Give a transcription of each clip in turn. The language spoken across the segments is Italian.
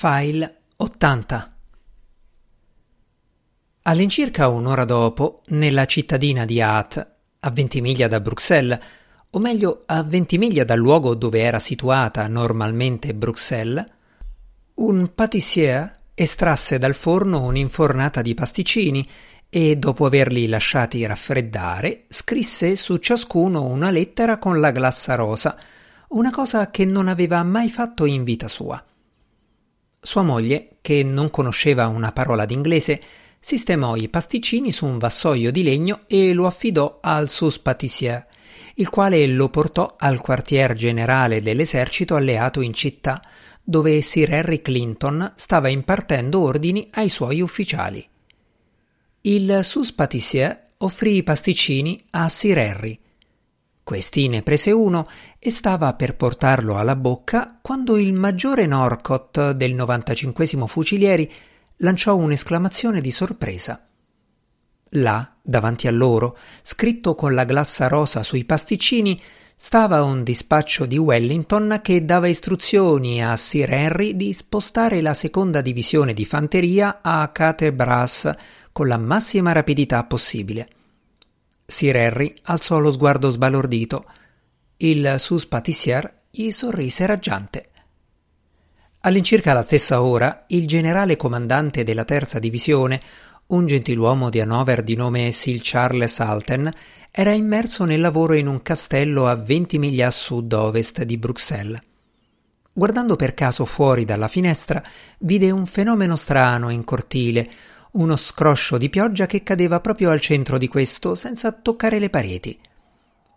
File 80 All'incirca un'ora dopo, nella cittadina di Ath, a 20 miglia da Bruxelles, o meglio a 20 miglia dal luogo dove era situata normalmente Bruxelles, un patissier estrasse dal forno un'infornata di pasticcini e, dopo averli lasciati raffreddare, scrisse su ciascuno una lettera con la glassa rosa, una cosa che non aveva mai fatto in vita sua. Sua moglie, che non conosceva una parola d'inglese, sistemò i pasticcini su un vassoio di legno e lo affidò al sus patissier, il quale lo portò al quartier generale dell'esercito alleato in città, dove Sir Harry Clinton stava impartendo ordini ai suoi ufficiali. Il sus patissier offrì i pasticcini a Sir Harry. Questi ne prese uno e stava per portarlo alla bocca quando il maggiore Norcott del 95 Fucilieri lanciò un'esclamazione di sorpresa. Là, davanti a loro, scritto con la glassa rosa sui pasticcini, stava un dispaccio di Wellington che dava istruzioni a Sir Henry di spostare la seconda divisione di fanteria a Catebras con la massima rapidità possibile. Sir Henry alzò lo sguardo sbalordito. Il sus patissier gli sorrise raggiante. All'incirca alla stessa ora, il generale comandante della terza divisione, un gentiluomo di Hannover di nome Sir Charles Alten, era immerso nel lavoro in un castello a 20 miglia a sud-ovest di Bruxelles. Guardando per caso fuori dalla finestra, vide un fenomeno strano in cortile, uno scroscio di pioggia che cadeva proprio al centro di questo senza toccare le pareti.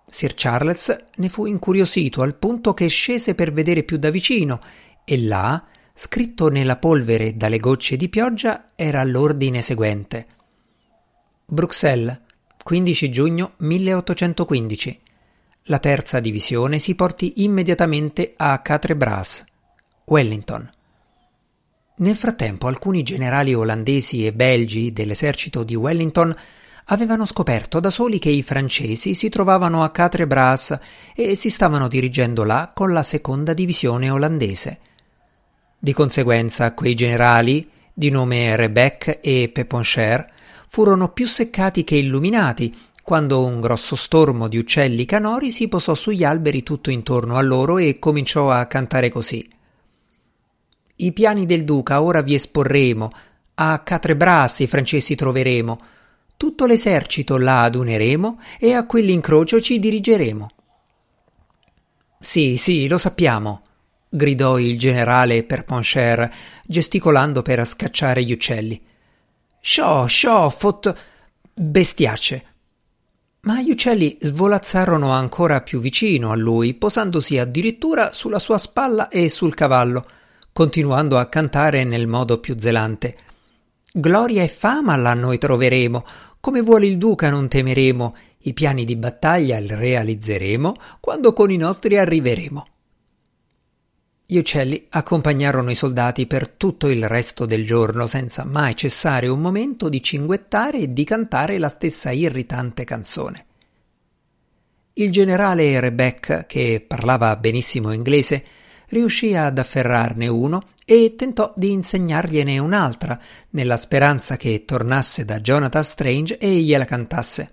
Sir Charles ne fu incuriosito al punto che scese per vedere più da vicino e là, scritto nella polvere dalle gocce di pioggia, era l'ordine seguente. Bruxelles, 15 giugno 1815. La terza divisione si porti immediatamente a Quatre Bras, Wellington. Nel frattempo alcuni generali olandesi e belgi dell'esercito di Wellington avevano scoperto da soli che i francesi si trovavano a Quatre Bras e si stavano dirigendo là con la seconda divisione olandese. Di conseguenza, quei generali, di nome Rebec e Peponcher, furono più seccati che illuminati quando un grosso stormo di uccelli canori si posò sugli alberi tutto intorno a loro e cominciò a cantare così. I piani del duca ora vi esporremo, a Catrebras i francesi troveremo, tutto l'esercito là aduneremo e a quell'incrocio ci dirigeremo. Sì, sì, lo sappiamo, gridò il generale Perponcher, gesticolando per scacciare gli uccelli. Sciò, sciò, fot... bestiacce. Ma gli uccelli svolazzarono ancora più vicino a lui, posandosi addirittura sulla sua spalla e sul cavallo, continuando a cantare nel modo più zelante. Gloria e fama là noi troveremo, come vuole il duca non temeremo, i piani di battaglia li realizzeremo quando con i nostri arriveremo. Gli uccelli accompagnarono i soldati per tutto il resto del giorno senza mai cessare un momento di cinguettare e di cantare la stessa irritante canzone. Il generale Rebec, che parlava benissimo inglese, riuscì ad afferrarne uno e tentò di insegnargliene un'altra, nella speranza che tornasse da Jonathan Strange e gliela cantasse.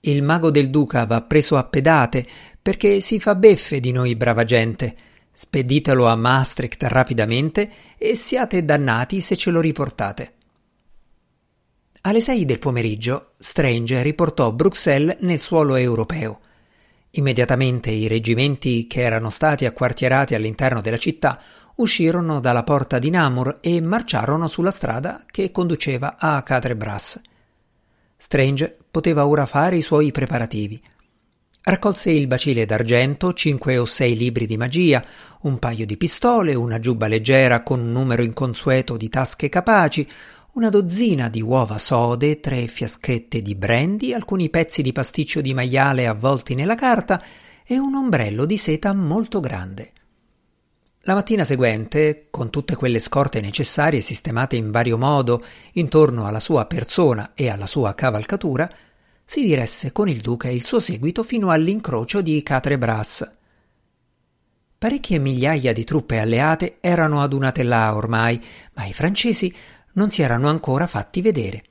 Il mago del duca va preso a pedate perché si fa beffe di noi brava gente. Speditelo a Maastricht rapidamente e siate dannati se ce lo riportate. Alle sei del pomeriggio Strange riportò Bruxelles nel suolo europeo. Immediatamente i reggimenti che erano stati acquartierati all'interno della città uscirono dalla porta di Namur e marciarono sulla strada che conduceva a Cadrebras. Strange poteva ora fare i suoi preparativi. Raccolse il bacile d'argento, cinque o sei libri di magia, un paio di pistole, una giubba leggera con un numero inconsueto di tasche capaci, una dozzina di uova sode, tre fiaschette di brandy, alcuni pezzi di pasticcio di maiale avvolti nella carta e un ombrello di seta molto grande. La mattina seguente, con tutte quelle scorte necessarie sistemate in vario modo intorno alla sua persona e alla sua cavalcatura, si diresse con il duca e il suo seguito fino all'incrocio di Catrebras. Parecchie migliaia di truppe alleate erano adunate là ormai, ma i francesi non si erano ancora fatti vedere.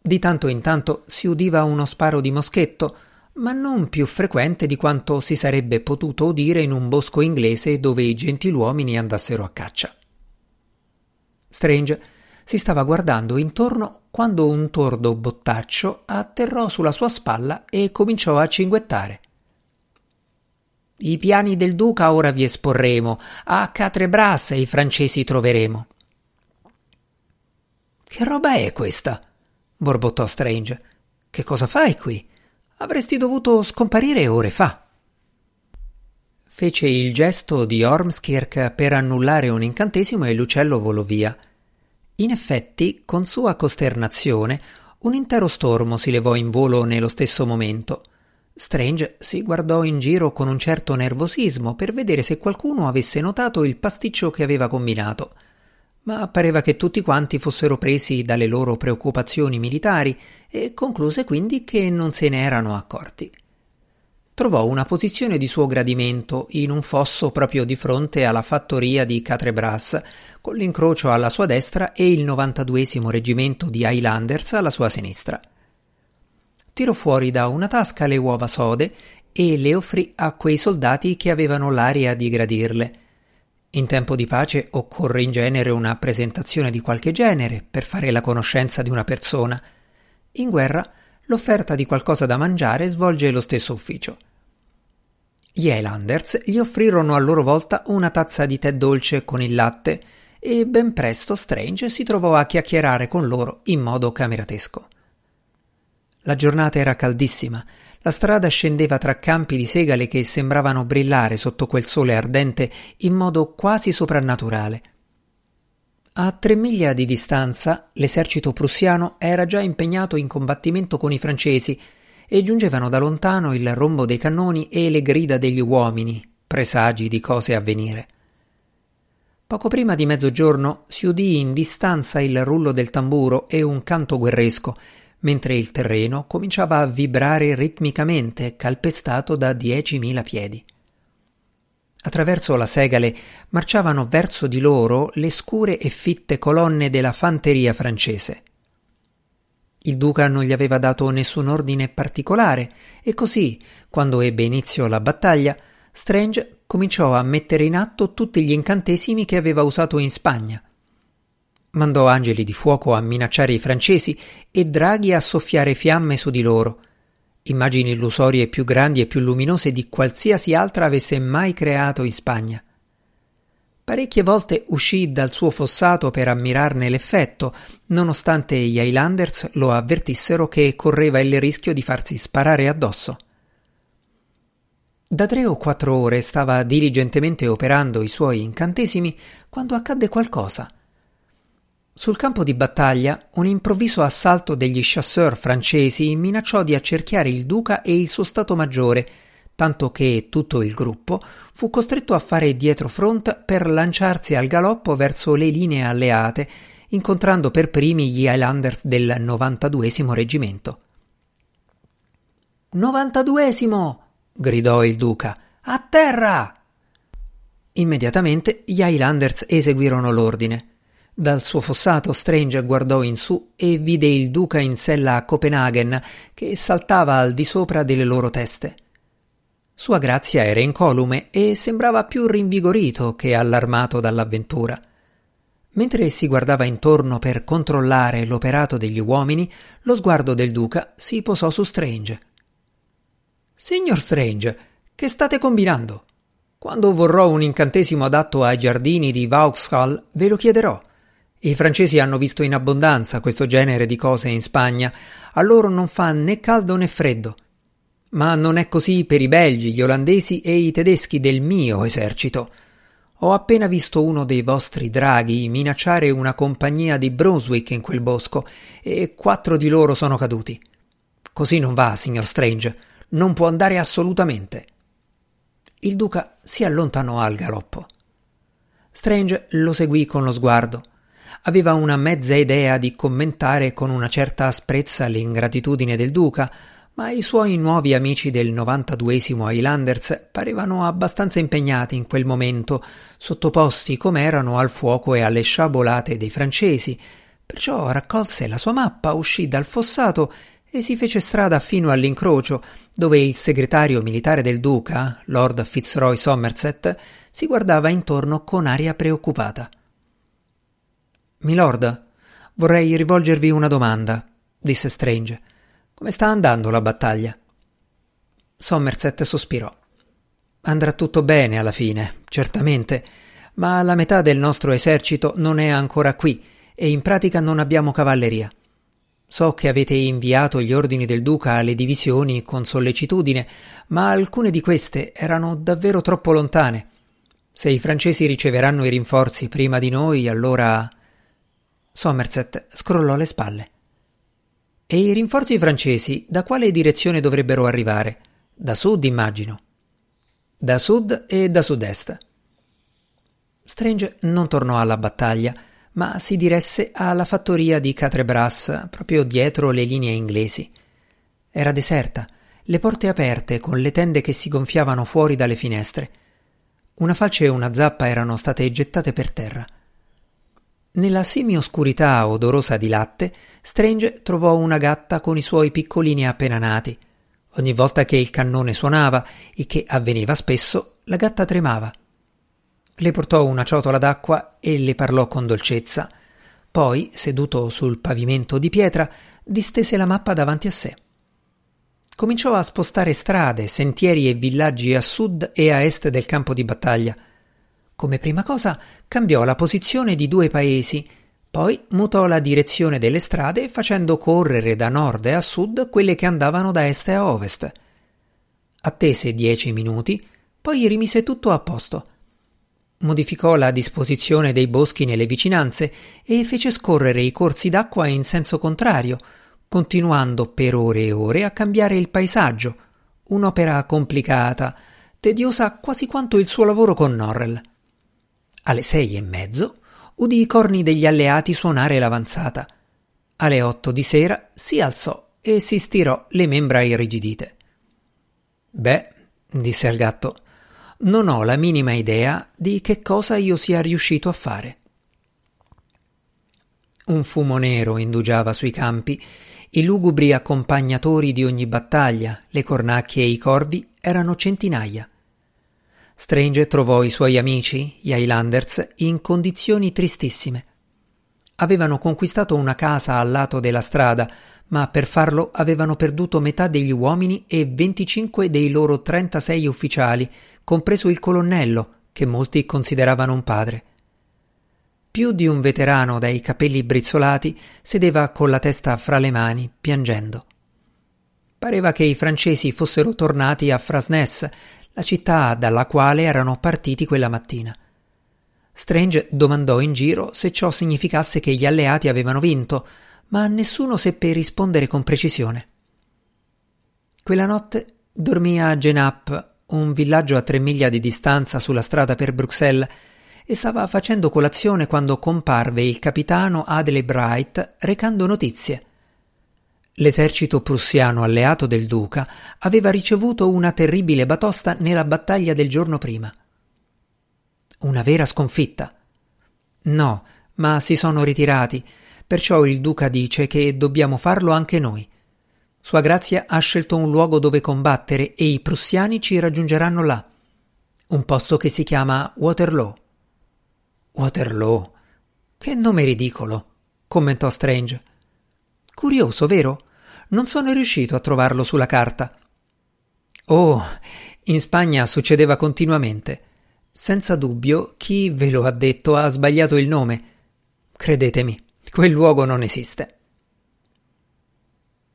Di tanto in tanto si udiva uno sparo di moschetto, ma non più frequente di quanto si sarebbe potuto udire in un bosco inglese dove i gentiluomini andassero a caccia. Strange si stava guardando intorno quando un tordo bottaccio atterrò sulla sua spalla e cominciò a cinguettare. I piani del duca ora vi esporremo, a Catrebras i francesi troveremo. Che roba è questa? borbottò Strange. Che cosa fai qui? Avresti dovuto scomparire ore fa. Fece il gesto di Ormskirk per annullare un incantesimo e l'uccello volò via. In effetti, con sua costernazione, un intero stormo si levò in volo nello stesso momento. Strange si guardò in giro con un certo nervosismo per vedere se qualcuno avesse notato il pasticcio che aveva combinato, ma pareva che tutti quanti fossero presi dalle loro preoccupazioni militari e concluse quindi che non se ne erano accorti. Trovò una posizione di suo gradimento in un fosso proprio di fronte alla fattoria di Catrebras, con l'incrocio alla sua destra e il 92 reggimento di Highlanders alla sua sinistra tirò fuori da una tasca le uova sode e le offrì a quei soldati che avevano l'aria di gradirle. In tempo di pace occorre in genere una presentazione di qualche genere per fare la conoscenza di una persona. In guerra l'offerta di qualcosa da mangiare svolge lo stesso ufficio. Gli Highlanders gli offrirono a loro volta una tazza di tè dolce con il latte e ben presto Strange si trovò a chiacchierare con loro in modo cameratesco. La giornata era caldissima, la strada scendeva tra campi di segale che sembravano brillare sotto quel sole ardente in modo quasi soprannaturale. A tre miglia di distanza l'esercito prussiano era già impegnato in combattimento con i francesi e giungevano da lontano il rombo dei cannoni e le grida degli uomini, presagi di cose a venire. Poco prima di mezzogiorno si udì in distanza il rullo del tamburo e un canto guerresco mentre il terreno cominciava a vibrare ritmicamente, calpestato da diecimila piedi. Attraverso la segale marciavano verso di loro le scure e fitte colonne della fanteria francese. Il duca non gli aveva dato nessun ordine particolare e così, quando ebbe inizio la battaglia, Strange cominciò a mettere in atto tutti gli incantesimi che aveva usato in Spagna mandò angeli di fuoco a minacciare i francesi e draghi a soffiare fiamme su di loro, immagini illusorie più grandi e più luminose di qualsiasi altra avesse mai creato in Spagna. Parecchie volte uscì dal suo fossato per ammirarne l'effetto, nonostante gli Highlanders lo avvertissero che correva il rischio di farsi sparare addosso. Da tre o quattro ore stava diligentemente operando i suoi incantesimi quando accadde qualcosa – sul campo di battaglia, un improvviso assalto degli chasseur francesi minacciò di accerchiare il duca e il suo stato maggiore, tanto che tutto il gruppo fu costretto a fare dietro front per lanciarsi al galoppo verso le linee alleate, incontrando per primi gli Highlanders del 92 reggimento. 92 gridò il duca. A terra! Immediatamente gli Highlanders eseguirono l'ordine. Dal suo fossato Strange guardò in su e vide il duca in sella a Copenaghen che saltava al di sopra delle loro teste. Sua grazia era incolume e sembrava più rinvigorito che allarmato dall'avventura. Mentre si guardava intorno per controllare l'operato degli uomini, lo sguardo del duca si posò su Strange. Signor Strange, che state combinando? Quando vorrò un incantesimo adatto ai giardini di Vauxhall, ve lo chiederò. I francesi hanno visto in abbondanza questo genere di cose in Spagna, a loro non fa né caldo né freddo. Ma non è così per i belgi, gli olandesi e i tedeschi del mio esercito. Ho appena visto uno dei vostri draghi minacciare una compagnia di Brunswick in quel bosco e quattro di loro sono caduti. Così non va, signor Strange. Non può andare assolutamente. Il duca si allontanò al galoppo. Strange lo seguì con lo sguardo aveva una mezza idea di commentare con una certa asprezza l'ingratitudine del duca, ma i suoi nuovi amici del 92esimo Highlanders parevano abbastanza impegnati in quel momento, sottoposti com'erano al fuoco e alle sciabolate dei francesi, perciò raccolse la sua mappa, uscì dal fossato e si fece strada fino all'incrocio, dove il segretario militare del duca, Lord Fitzroy Somerset, si guardava intorno con aria preoccupata. Milord, vorrei rivolgervi una domanda, disse Strange. Come sta andando la battaglia? Somerset sospirò. Andrà tutto bene alla fine, certamente, ma la metà del nostro esercito non è ancora qui e in pratica non abbiamo cavalleria. So che avete inviato gli ordini del duca alle divisioni con sollecitudine, ma alcune di queste erano davvero troppo lontane. Se i francesi riceveranno i rinforzi prima di noi, allora Somerset scrollò le spalle. E i rinforzi francesi da quale direzione dovrebbero arrivare? Da sud, immagino. Da sud e da sud-est. Strange non tornò alla battaglia, ma si diresse alla fattoria di Catrebras, proprio dietro le linee inglesi. Era deserta, le porte aperte, con le tende che si gonfiavano fuori dalle finestre. Una falce e una zappa erano state gettate per terra. Nella semi-oscurità odorosa di latte, Strange trovò una gatta con i suoi piccolini appena nati. Ogni volta che il cannone suonava, e che avveniva spesso, la gatta tremava. Le portò una ciotola d'acqua e le parlò con dolcezza. Poi, seduto sul pavimento di pietra, distese la mappa davanti a sé. Cominciò a spostare strade, sentieri e villaggi a sud e a est del campo di battaglia. Come prima cosa cambiò la posizione di due paesi, poi mutò la direzione delle strade facendo correre da nord a sud quelle che andavano da est a ovest. Attese dieci minuti, poi rimise tutto a posto. Modificò la disposizione dei boschi nelle vicinanze e fece scorrere i corsi d'acqua in senso contrario, continuando per ore e ore a cambiare il paesaggio, un'opera complicata, tediosa quasi quanto il suo lavoro con Norrell. Alle sei e mezzo udì i corni degli alleati suonare l'avanzata. Alle otto di sera si alzò e si stirò le membra irrigidite. Beh, disse al gatto, non ho la minima idea di che cosa io sia riuscito a fare. Un fumo nero indugiava sui campi, i lugubri accompagnatori di ogni battaglia, le cornacchie e i corvi erano centinaia. Strange trovò i suoi amici, gli Highlanders, in condizioni tristissime. Avevano conquistato una casa al lato della strada, ma per farlo avevano perduto metà degli uomini e 25 dei loro 36 ufficiali, compreso il colonnello, che molti consideravano un padre. Più di un veterano dai capelli brizzolati sedeva con la testa fra le mani, piangendo. Pareva che i francesi fossero tornati a Frasnes, la città dalla quale erano partiti quella mattina. Strange domandò in giro se ciò significasse che gli alleati avevano vinto, ma nessuno seppe rispondere con precisione. Quella notte dormì a Genappe, un villaggio a tre miglia di distanza sulla strada per Bruxelles, e stava facendo colazione quando comparve il capitano Adele Bright recando notizie. L'esercito prussiano alleato del duca aveva ricevuto una terribile batosta nella battaglia del giorno prima. Una vera sconfitta. No, ma si sono ritirati, perciò il duca dice che dobbiamo farlo anche noi. Sua Grazia ha scelto un luogo dove combattere e i prussiani ci raggiungeranno là. Un posto che si chiama Waterloo. Waterloo. Che nome ridicolo, commentò Strange. Curioso, vero? Non sono riuscito a trovarlo sulla carta. Oh, in Spagna succedeva continuamente. Senza dubbio, chi ve lo ha detto ha sbagliato il nome. Credetemi, quel luogo non esiste.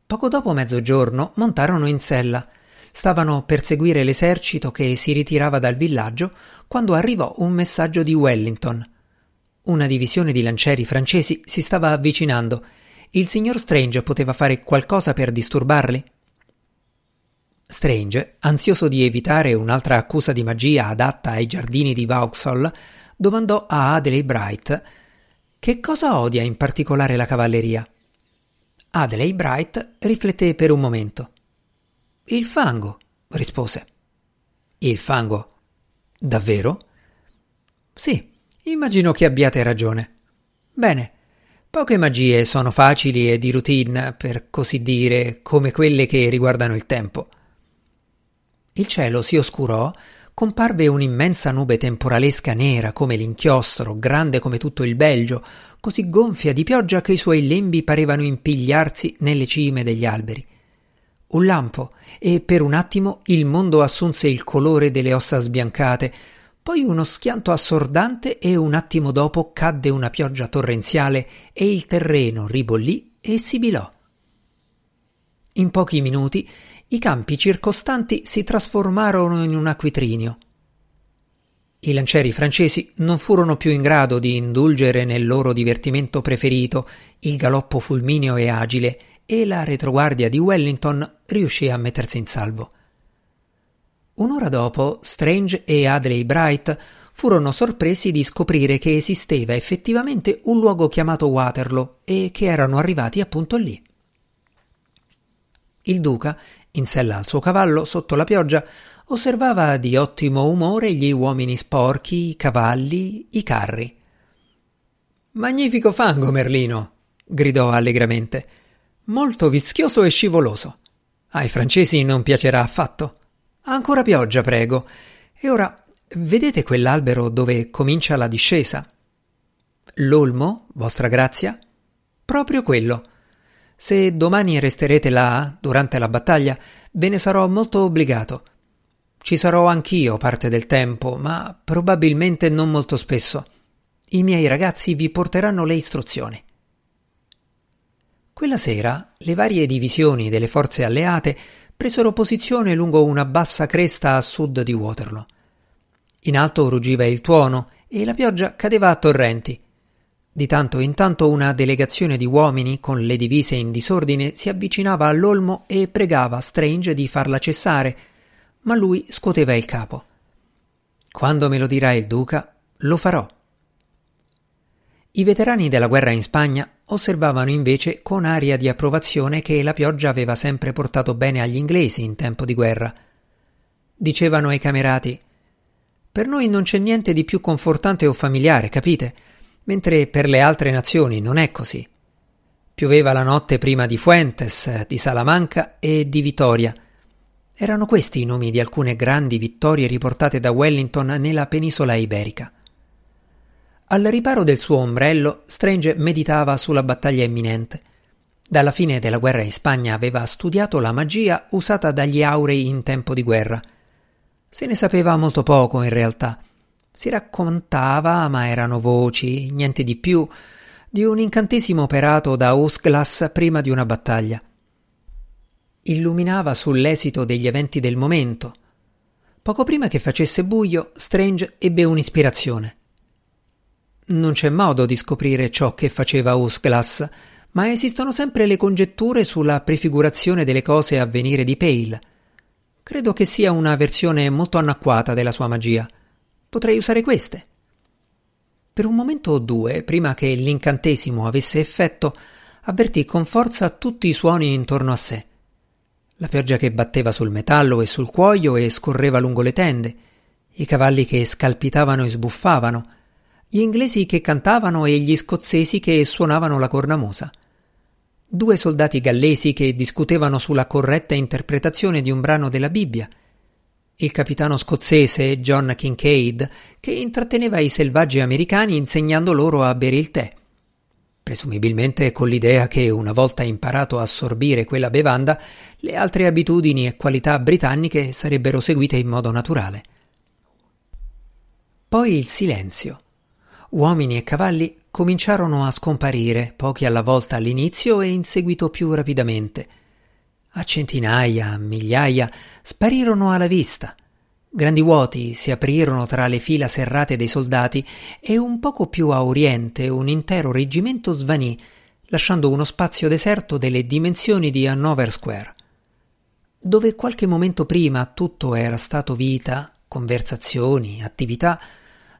Poco dopo mezzogiorno montarono in sella. Stavano per seguire l'esercito che si ritirava dal villaggio quando arrivò un messaggio di Wellington. Una divisione di lancieri francesi si stava avvicinando il signor Strange poteva fare qualcosa per disturbarli? Strange, ansioso di evitare un'altra accusa di magia adatta ai giardini di Vauxhall, domandò a Adelaide Bright che cosa odia in particolare la cavalleria. Adelaide Bright rifletté per un momento. Il fango, rispose. Il fango. Davvero? Sì, immagino che abbiate ragione. Bene, poche magie sono facili e di routine, per così dire, come quelle che riguardano il tempo. Il cielo si oscurò, comparve un'immensa nube temporalesca nera come l'inchiostro, grande come tutto il Belgio, così gonfia di pioggia che i suoi lembi parevano impigliarsi nelle cime degli alberi. Un lampo, e per un attimo il mondo assunse il colore delle ossa sbiancate, poi uno schianto assordante e un attimo dopo cadde una pioggia torrenziale e il terreno ribollì e sibilò. In pochi minuti i campi circostanti si trasformarono in un acquitrinio. I lancieri francesi non furono più in grado di indulgere nel loro divertimento preferito, il galoppo fulmineo e agile, e la retroguardia di Wellington riuscì a mettersi in salvo. Un'ora dopo, Strange e Adley Bright furono sorpresi di scoprire che esisteva effettivamente un luogo chiamato Waterloo e che erano arrivati appunto lì. Il duca, in sella al suo cavallo, sotto la pioggia, osservava di ottimo umore gli uomini sporchi, i cavalli, i carri. Magnifico fango, Merlino! gridò allegramente. Molto vischioso e scivoloso. Ai francesi non piacerà affatto. Ancora pioggia, prego. E ora, vedete quell'albero dove comincia la discesa? L'olmo, vostra grazia? Proprio quello. Se domani resterete là, durante la battaglia, ve ne sarò molto obbligato. Ci sarò anch'io parte del tempo, ma probabilmente non molto spesso. I miei ragazzi vi porteranno le istruzioni. Quella sera le varie divisioni delle forze alleate presero posizione lungo una bassa cresta a sud di Waterloo. In alto ruggiva il tuono e la pioggia cadeva a torrenti. Di tanto in tanto una delegazione di uomini con le divise in disordine si avvicinava all'olmo e pregava Strange di farla cessare, ma lui scuoteva il capo. Quando me lo dirà il duca, lo farò. I veterani della guerra in Spagna osservavano invece con aria di approvazione che la pioggia aveva sempre portato bene agli inglesi in tempo di guerra. Dicevano ai camerati Per noi non c'è niente di più confortante o familiare, capite? Mentre per le altre nazioni non è così. Pioveva la notte prima di Fuentes, di Salamanca e di Vitoria. Erano questi i nomi di alcune grandi vittorie riportate da Wellington nella penisola iberica. Al riparo del suo ombrello, Strange meditava sulla battaglia imminente. Dalla fine della guerra in Spagna aveva studiato la magia usata dagli aurei in tempo di guerra. Se ne sapeva molto poco in realtà. Si raccontava, ma erano voci, niente di più, di un incantesimo operato da Osglass prima di una battaglia. Illuminava sull'esito degli eventi del momento. Poco prima che facesse buio, Strange ebbe un'ispirazione. Non c'è modo di scoprire ciò che faceva Usglass, ma esistono sempre le congetture sulla prefigurazione delle cose a venire di Pale. Credo che sia una versione molto anacquata della sua magia. Potrei usare queste. Per un momento o due, prima che l'incantesimo avesse effetto, avvertì con forza tutti i suoni intorno a sé. La pioggia che batteva sul metallo e sul cuoio e scorreva lungo le tende, i cavalli che scalpitavano e sbuffavano, gli inglesi che cantavano e gli scozzesi che suonavano la cornamusa. Due soldati gallesi che discutevano sulla corretta interpretazione di un brano della Bibbia. Il capitano scozzese John Kincaid che intratteneva i selvaggi americani insegnando loro a bere il tè. Presumibilmente con l'idea che una volta imparato a assorbire quella bevanda, le altre abitudini e qualità britanniche sarebbero seguite in modo naturale. Poi il silenzio uomini e cavalli cominciarono a scomparire, pochi alla volta all'inizio e in seguito più rapidamente. A centinaia, a migliaia, sparirono alla vista. Grandi vuoti si aprirono tra le fila serrate dei soldati e un poco più a oriente un intero reggimento svanì, lasciando uno spazio deserto delle dimensioni di Hanover Square. Dove qualche momento prima tutto era stato vita, conversazioni, attività,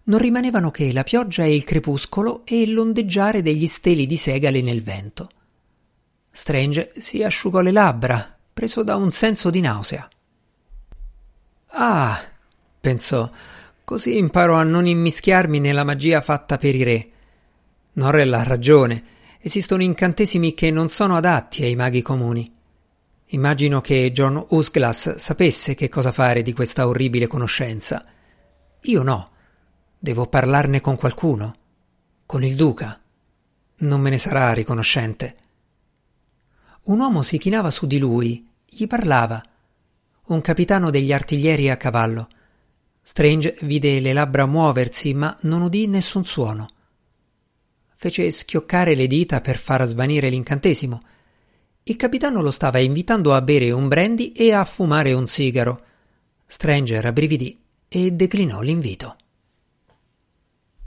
non rimanevano che la pioggia e il crepuscolo e l'ondeggiare degli steli di segale nel vento. Strange si asciugò le labbra, preso da un senso di nausea. Ah, pensò, così imparo a non immischiarmi nella magia fatta per i re. Norrell ha ragione, esistono incantesimi che non sono adatti ai maghi comuni. Immagino che John Usglass sapesse che cosa fare di questa orribile conoscenza. Io no. Devo parlarne con qualcuno. Con il duca. Non me ne sarà riconoscente. Un uomo si chinava su di lui, gli parlava. Un capitano degli artiglieri a cavallo. Strange vide le labbra muoversi, ma non udì nessun suono. Fece schioccare le dita per far svanire l'incantesimo il capitano lo stava invitando a bere un brandy e a fumare un sigaro. Stranger rabbrividì e declinò l'invito.